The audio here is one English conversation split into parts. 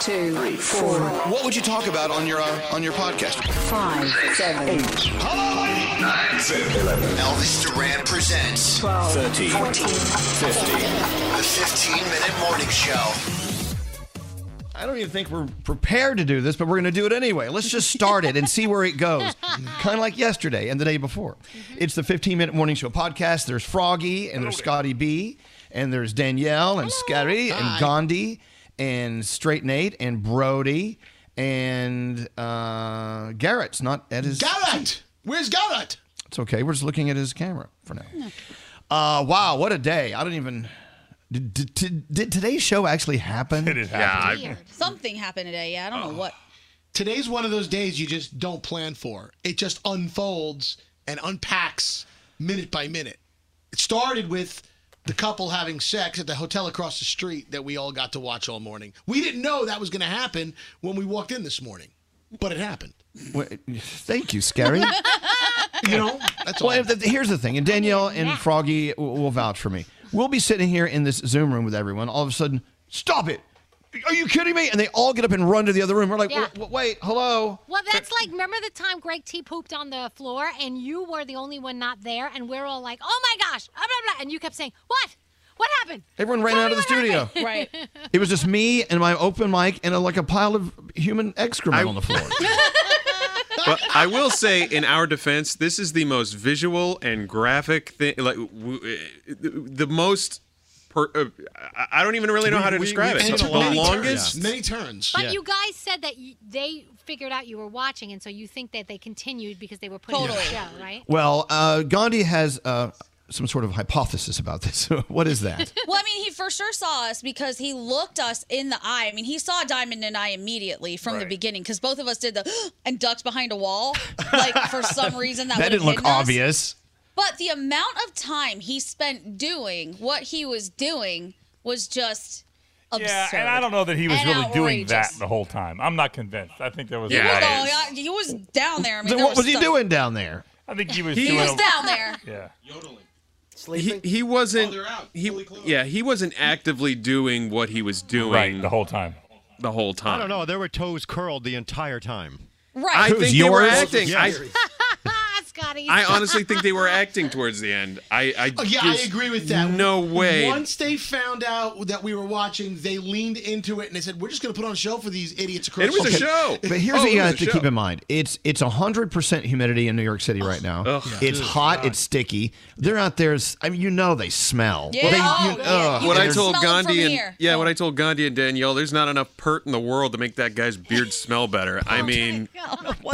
Two, three, four. What would you talk about on your uh, on your podcast? Five, seven, eight. Hello, nine, seven, eleven. Elvis Duran presents 12, 13, 14, 15. The 15 minute morning show. I don't even think we're prepared to do this, but we're going to do it anyway. Let's just start it and see where it goes. kind of like yesterday and the day before. It's the 15 minute morning show podcast. There's Froggy and there's Scotty B and there's Danielle and Scary and Gandhi and Straight Nate and Brody and uh, Garrett's not at his. Garrett! Where's Garrett? It's okay. We're just looking at his camera for now. Uh, wow, what a day! I don't even. Did, did, did, did today's show actually happen? It is happening. Weird. Something happened today. Yeah, I don't know what. Today's one of those days you just don't plan for. It just unfolds and unpacks minute by minute. It started with the couple having sex at the hotel across the street that we all got to watch all morning. We didn't know that was going to happen when we walked in this morning, but it happened. Thank you, Scary. You know, that's all. Well, if the, here's the thing, and Danielle and Froggy will, will vouch for me. We'll be sitting here in this Zoom room with everyone. All of a sudden, stop it! Are you kidding me? And they all get up and run to the other room. We're like, Yeah. "Wait, wait, hello. Well, that's like remember the time Greg T pooped on the floor and you were the only one not there, and we're all like, "Oh my gosh!" Blah, blah, blah, and you kept saying, "What? What happened?" Everyone ran Tell out of the studio. happened." Right. It was just me and my open mic and a, like a pile of human excrement on the floor. But I will say, in our defense, this is the most visual and graphic thing. Like w- the most. Per, uh, I- I don't even really know We- how to we- describe we it. took The longest. turns. Many turns. But you guys said that you, they figured out you were watching, and so you think that they continued because they were putting on the show, right? Well, uh, Gandhi has uh, some sort of hypothesis about this. what is that? Well, I mean, he for sure saw us because he looked us in the eye. I mean, he saw Diamond and I immediately from the beginning because both of us did the and ducked behind a wall. Like for some reason that, that would didn't look obvious. us. Obvious. But the amount of time he spent doing what he was doing was just absurd. Yeah, and I don't know that he was And really doing that the whole time. I'm not convinced. I think there was He a was, lot oh, yeah, he was down there. I mean, Then there what was he stuff- doing down there? I think he was He doing. was a- down there. Yeah. Yodeling. Sleeping? He, oh, he wasn't. he yeah, he wasn't actively doing what he was doing Right, the whole time. The whole time. I don't know. There were toes curled the entire time. Right. I think they were acting. Yes. I, Scotty. I honestly think they were acting towards the end. I, I Oh, yeah, I agree with that. No way. Once they found out that we were watching, they leaned into it and they said, "We're just going to put on a show for these idiots across." It was a show. But here's Oh, what you was have to show. keep in mind: it's it's hundred percent humidity in New York City right now. Ugh. It's Good hot. It's sticky. They're out there. s- I mean, you know they smell. Yeah, They- oh, you- yeah. ugh. You what I told smell it from Gandhi and here. yeah, what I told Gandhi and Danielle, there's not enough pert in the world to make that guy's beard smell better. I oh, mean,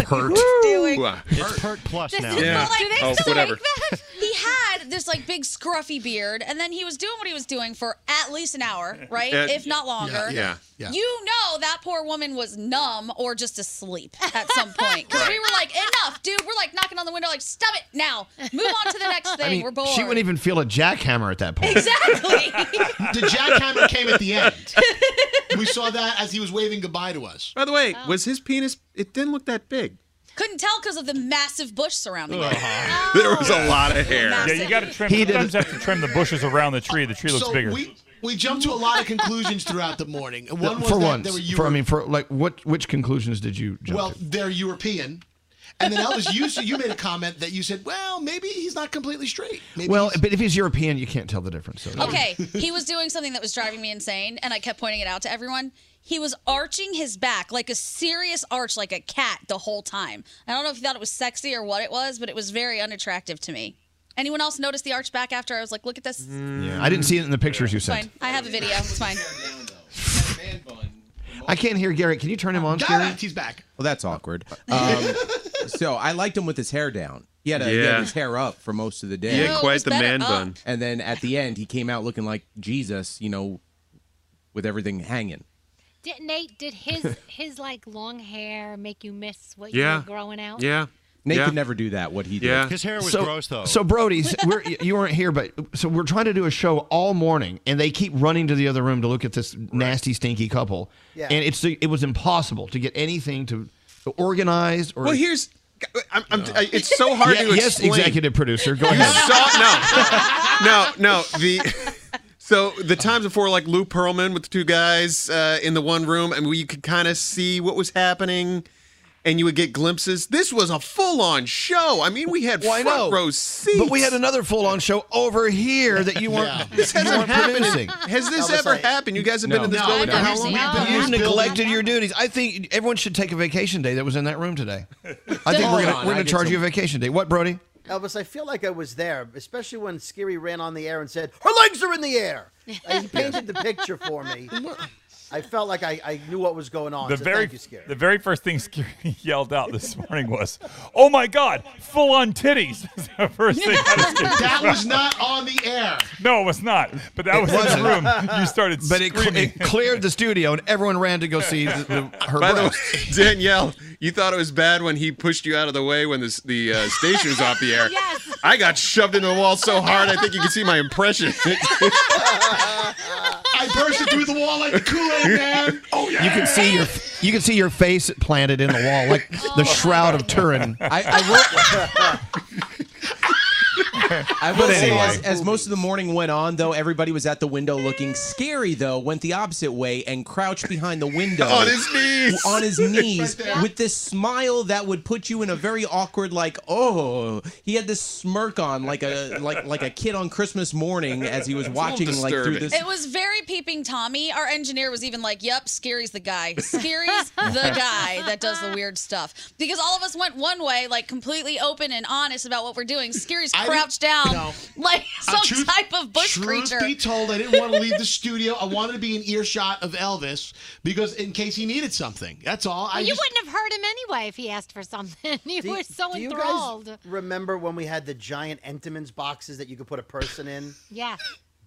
pert. doing. Uh, it's Pert Plus now. Yeah. But, like, oh, so, whatever. he had this like big scruffy beard, and then he was doing what he was doing for at least an hour, right? Uh, if not longer. yeah, yeah. You know that poor woman was numb or just asleep at some point. Because we were like, enough, dude. We're like knocking on the window, like, stop it now. Move on to the next thing. I mean, we're bored. she wouldn't even feel a jackhammer at that point. Exactly. the jackhammer came at the end. We saw that as he was waving goodbye to us. By the way, was his penis? It didn't look that big. Couldn't tell because of the massive bush surrounding it. Uh-huh. Oh. There was a lot of hair. Yeah, you got to trim. He Sometimes you have to trim the bushes around the tree. The tree looks so bigger. we we jumped to a lot of conclusions throughout the morning. One was for that once, they were for I mean, for like, what which conclusions did you jump well, to? they're European. And then Elvis, you you made a comment that you said, well, maybe he's not completely straight. Maybe Well, he's- but if he's European, you can't tell the difference. So. Okay, he was doing something that was driving me insane, and I kept pointing it out to everyone. He was arching his back like a serious arch, like a cat, the whole time. I don't know if you thought it was sexy or what it was, but it was very unattractive to me. Anyone else notice the arch back after I was like, look at this? Yeah, I didn't see it in the pictures you It's sent. fine. I have a video. It's fine. I can't hear Garrett. Can you turn him on, Got Scary? it. He's back. Well, that's awkward. Um, so I liked him with his hair down. He had, a, he had Yeah. his hair up for most of the day. He had quite the man bun. And then at the end, he came out looking like Jesus, you know, with everything hanging. Did, Nate, did his his like long hair make you miss what you Yeah. were growing out? Yeah. Nate Yeah. could never do that. What he did. Yeah. His hair was so, gross though. So Brody, we're, you weren't here, but so we're trying to do a show all morning, and they keep running to the other room to look at this nasty, stinky couple. Yeah. And it's it was impossible to get anything to organized or. Well, here's. I'm, I'm, I- it's so hard Yeah, to yes, explain. executive producer, go You ahead. saw no, no, no. The so the times before, like Lou Pearlman with the two guys uh, in the one room, and where you could kind of see what was happening, and you would get glimpses. This was a full-on show. I mean, we had Well, I front know. row seats. But we had another full-on show over here that you weren't. Yeah. This hasn't weren't happened. producing. Has this ever I- happened? You guys have No. been in this No, building I've for how long? seen been You this neglected your duties. I think everyone should take a vacation day that was in that room today. I think we're gonna, we're I gonna did charge some- you a vacation day. What, Brody? Elvis, I feel like I was there, especially when Scary ran on the air and said, Her legs are in the air. Uh, he painted the picture for me. I felt like I, I knew what was going on. the so very thank you, the very first thing Scary yelled out this morning was, "Oh my God, full on titties!" The first thing out of Scary's that was not on the air. No, it was not. But that It was in wasn't. the room. You started screaming. But it, cl- it cleared the studio, and everyone ran to go see the, the, her By the way, Danielle, you thought it was bad when he pushed you out of the way when the the uh, station was off the air. Yes. I got shoved into the wall so hard, I think you can see my impression. I bursted through the wall like the Kool-Aid man. Oh yeah. You can see your you can see your face planted in the wall like the oh, shroud of Turin. I, I will. I will But say, anyway. as, as most of the morning went on, though, everybody was at the window looking scary. Though went the opposite way and crouched behind the window On his knees. on his knees with this smile that would put you in a very awkward, like, oh, he had this smirk on, like a like like a kid on Christmas morning as he was watching, like through this. It was very peeping Tommy. Our engineer was even like, "Yep, Scary's the guy. Scary's the guy that does the weird stuff." Because all of us went one way, like completely open and honest about what we're doing. Scary's crouched crouched down like some Uh, truth- type of bush Truth creature. be told, I didn't want to leave the studio. I wanted to be in earshot of Elvis because in case he needed something. That's all. I you just, wouldn't have heard him anyway if he asked for something. You Do- were so do you enthralled. guys remember when we had the giant Entenmann's boxes that you could put a person in? Yeah.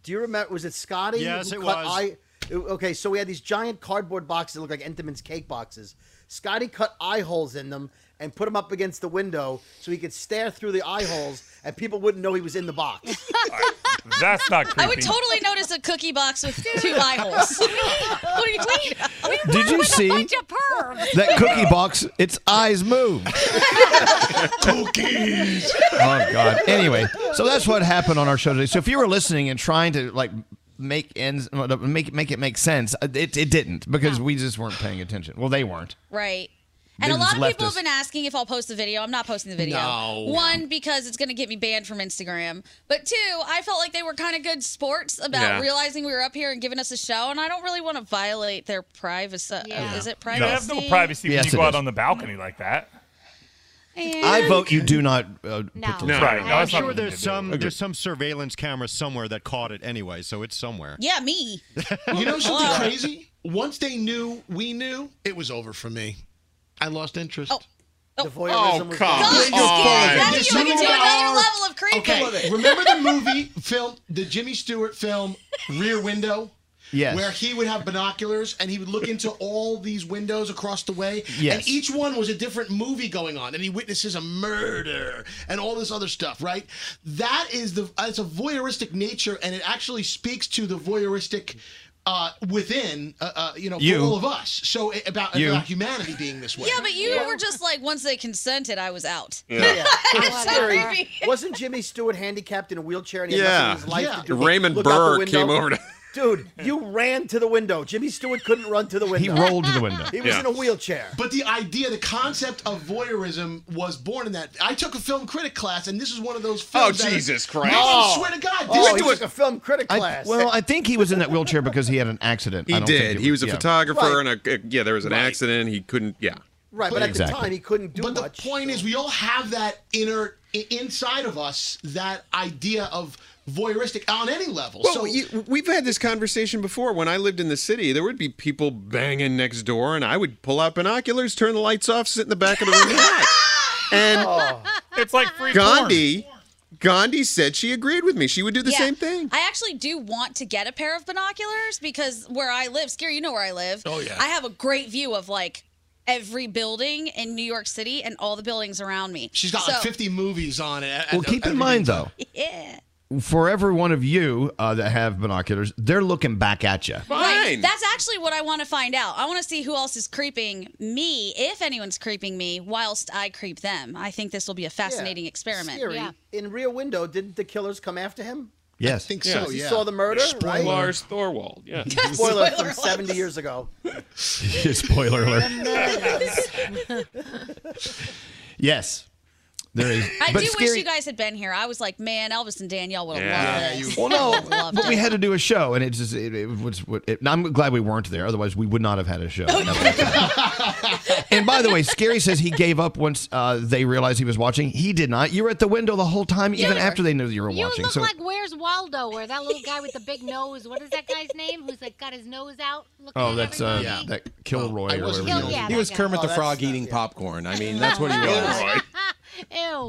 Do you remember? Was it Scotty? Yes, it cut was. Eye, okay, so we had these giant cardboard boxes that looked like Entenmann's cake boxes. Scotty cut eye holes in them and put them up against the window so he could stare through the eye holes and people wouldn't know he was in the box. That's not creepy. I would totally notice a cookie box with two eye holes. what are you talking about? Did you see Bunch of that cookie box? Its eyes move. Cookies. Oh God. Anyway, so that's what happened on our show today. So if you were listening and trying to like make ends make make it make sense, uh, it it didn't because we just weren't paying attention. Well, they weren't. Right. They And a lot of people us. have been asking if I'll post the video. I'm not posting the video. No. One, because it's going to get me banned from Instagram. But two, I felt like they were kind of good sports about Yeah. realizing we were up here and giving us a show, and I don't really want to violate their privacy. Uh, Is it privacy? They have no privacy Yes, when you it go out is. on the balcony like that. I vote you do not. Uh, put the No. Right. No, I'm that's not sure what there's some Okay. there's some surveillance camera somewhere that caught it anyway, so it's somewhere. Yeah, me. You know something crazy? Once they knew we knew, it was over for me. I lost interest. Oh. oh. The voyeurism oh, was come gone. on. That This is you movie- to another level of creepy. Okay, remember the movie film, the Jimmy Stewart film, Rear Window? Yes. Where he would have binoculars and he would look into all these windows across the way. Yes. And each one was a different movie going on. And he witnesses a murder and all this other stuff, right? That is the it's a voyeuristic nature and it actually speaks to the voyeuristic uh, within, uh, uh, you know, You. all of us. So about, You. about humanity being this way. Yeah, but you were just like, once they consented, I was out. Yeah. It's so Scary. Wasn't Jimmy Stewart handicapped in a wheelchair and he had Yeah. nothing in his life Yeah. to do? Raymond look out the Burr came over to- Dude, you ran to the window. Jimmy Stewart couldn't run to the window. He rolled to the window. He was Yeah. in a wheelchair. But the idea, the concept of voyeurism was born in that. I took a film critic class, and this is one of those Oh, films. that- Jesus Christ. No, Oh. I swear to God. Oh, this he took a film critic I- class. well, I think he was in that wheelchair because he had an accident. I He don't did. it He was a yeah. photographer, Right. and a, yeah, there was an Right. accident. He couldn't. Yeah. right, but at Exactly. the time he couldn't do but the much. point is, we all have that inner i- inside of us that idea of voyeuristic on any level. Well, so you, we've had this conversation before. When I lived in the city, there would be people banging next door, and I would pull out binoculars, turn the lights off, sit in the back of the room, and. And Oh. It's like free porn. Gandhi, Gandhi said she agreed with me. She would do the Yeah. same thing. I actually do want to get a pair of binoculars because where I live, Scary, you know where I live. Oh, yeah. I have a great view of like every building in New York City and all the buildings around me. she's got so, like 50 movies on it. Well, keep in mind though, Yeah. For every one of you uh, that have binoculars, they're looking back at you. Right. That's actually what I want to find out. I want to see who else is creeping me, if anyone's creeping me, whilst I creep them. I think this will be a fascinating experiment. Scary. In Rear Window, didn't the killers come after him? Yes. I think Yeah. so, Because he yeah. saw the murder, right? Lars Thorwald. Yeah. Spoiler from 70 years ago. Spoiler alert. yes, there is. I but do scary. wish you guys had been here. I was like, man, Elvis and Danielle would have Yeah. loved this. Well, no, Loved but we had to do a show, and it just it, it was. It, I'm glad we weren't there. Otherwise, we would not have had a show. and by the way, Scary says he gave up once uh, they realized he was watching. He did not. You were at the window the whole time, even Yeah. after they knew you were You watching. You look So like Where's Waldo, or that little guy with the big nose. What is that guy's name? Who's like got his nose out? looking Oh, that's uh, everybody? that Kilroy or whatever. Kill- yeah. He was guy. Kermit Oh, the Frog eating popcorn. I mean, that's what he was.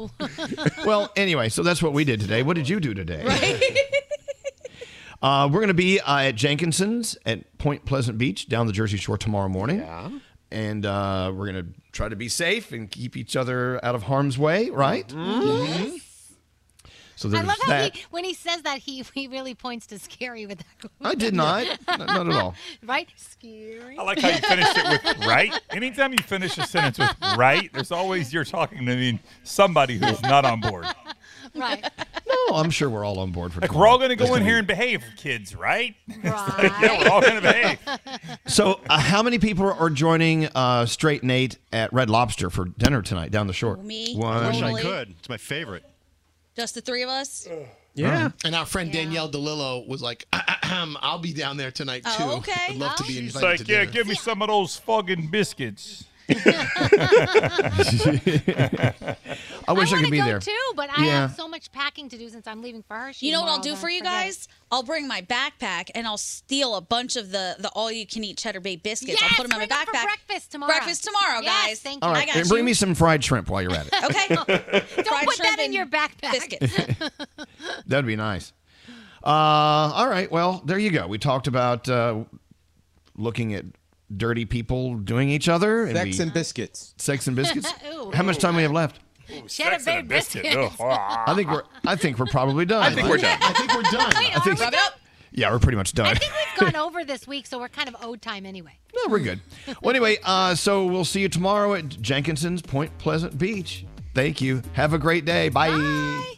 Well, anyway, so that's what we did today. What did you do today? Uh, we're going to be uh, at Jenkinson's at Point Pleasant Beach down the Jersey Shore tomorrow morning. Yeah. And uh, we're going to try to be safe and keep each other out of harm's way, right? Mm-hmm. So I there's love how that. he, when he says that, he, he really points to Scary with that. I did not. Not- not at all. Right? Scary. I like how you finished it with right. Anytime you finish a sentence with right, there's always you're talking to mean somebody who's not on board. Right. No, I'm sure we're all on board for Like tomorrow. we're all going to That's go in here be- and behave, kids, right? Right. yeah, we're all going to behave. So, uh, how many people are joining uh, Straight Nate at Red Lobster for dinner tonight down the shore? Me. One. I wish I could. It's my favorite. Just the three of us? Yeah. And our friend Danielle DeLillo was like, I'll be down there tonight oh, too. Oh, okay. I'd love to be It's invited like, to yeah, dinner. give me some of those fucking biscuits. I wish I, wanna could be go there. too, but I Yeah. have so much packing to do since I'm leaving for Hershey. You know what I'll do for that I you forget. guys? I'll bring my backpack and I'll steal a bunch of the the all you can eat cheddar bay biscuits. I'll put them in my bring 'em for backpack. breakfast tomorrow. Breakfast tomorrow, Yes, guys. thank All I got and bring me some fried shrimp while you're at it. Okay. Don't Fried put that in your backpack. biscuits. That'd be nice. Uh, all right. Well, there you go. We talked about uh, looking at dirty people doing each other. and Sex we- and biscuits. Sex and biscuits. Ooh. How much time we have left? Cheddar bay biscuits. I think we're. I think we're probably done. I think we're done. I think we're done. Wait, I think- are we done? Yeah, we're pretty much done. I think we've gone over this week, so we're kind of owed time anyway. No, we're good. Well, anyway, uh, so we'll see you tomorrow at Jenkinson's Point Pleasant Beach. Thank you. Have a great day. Bye. The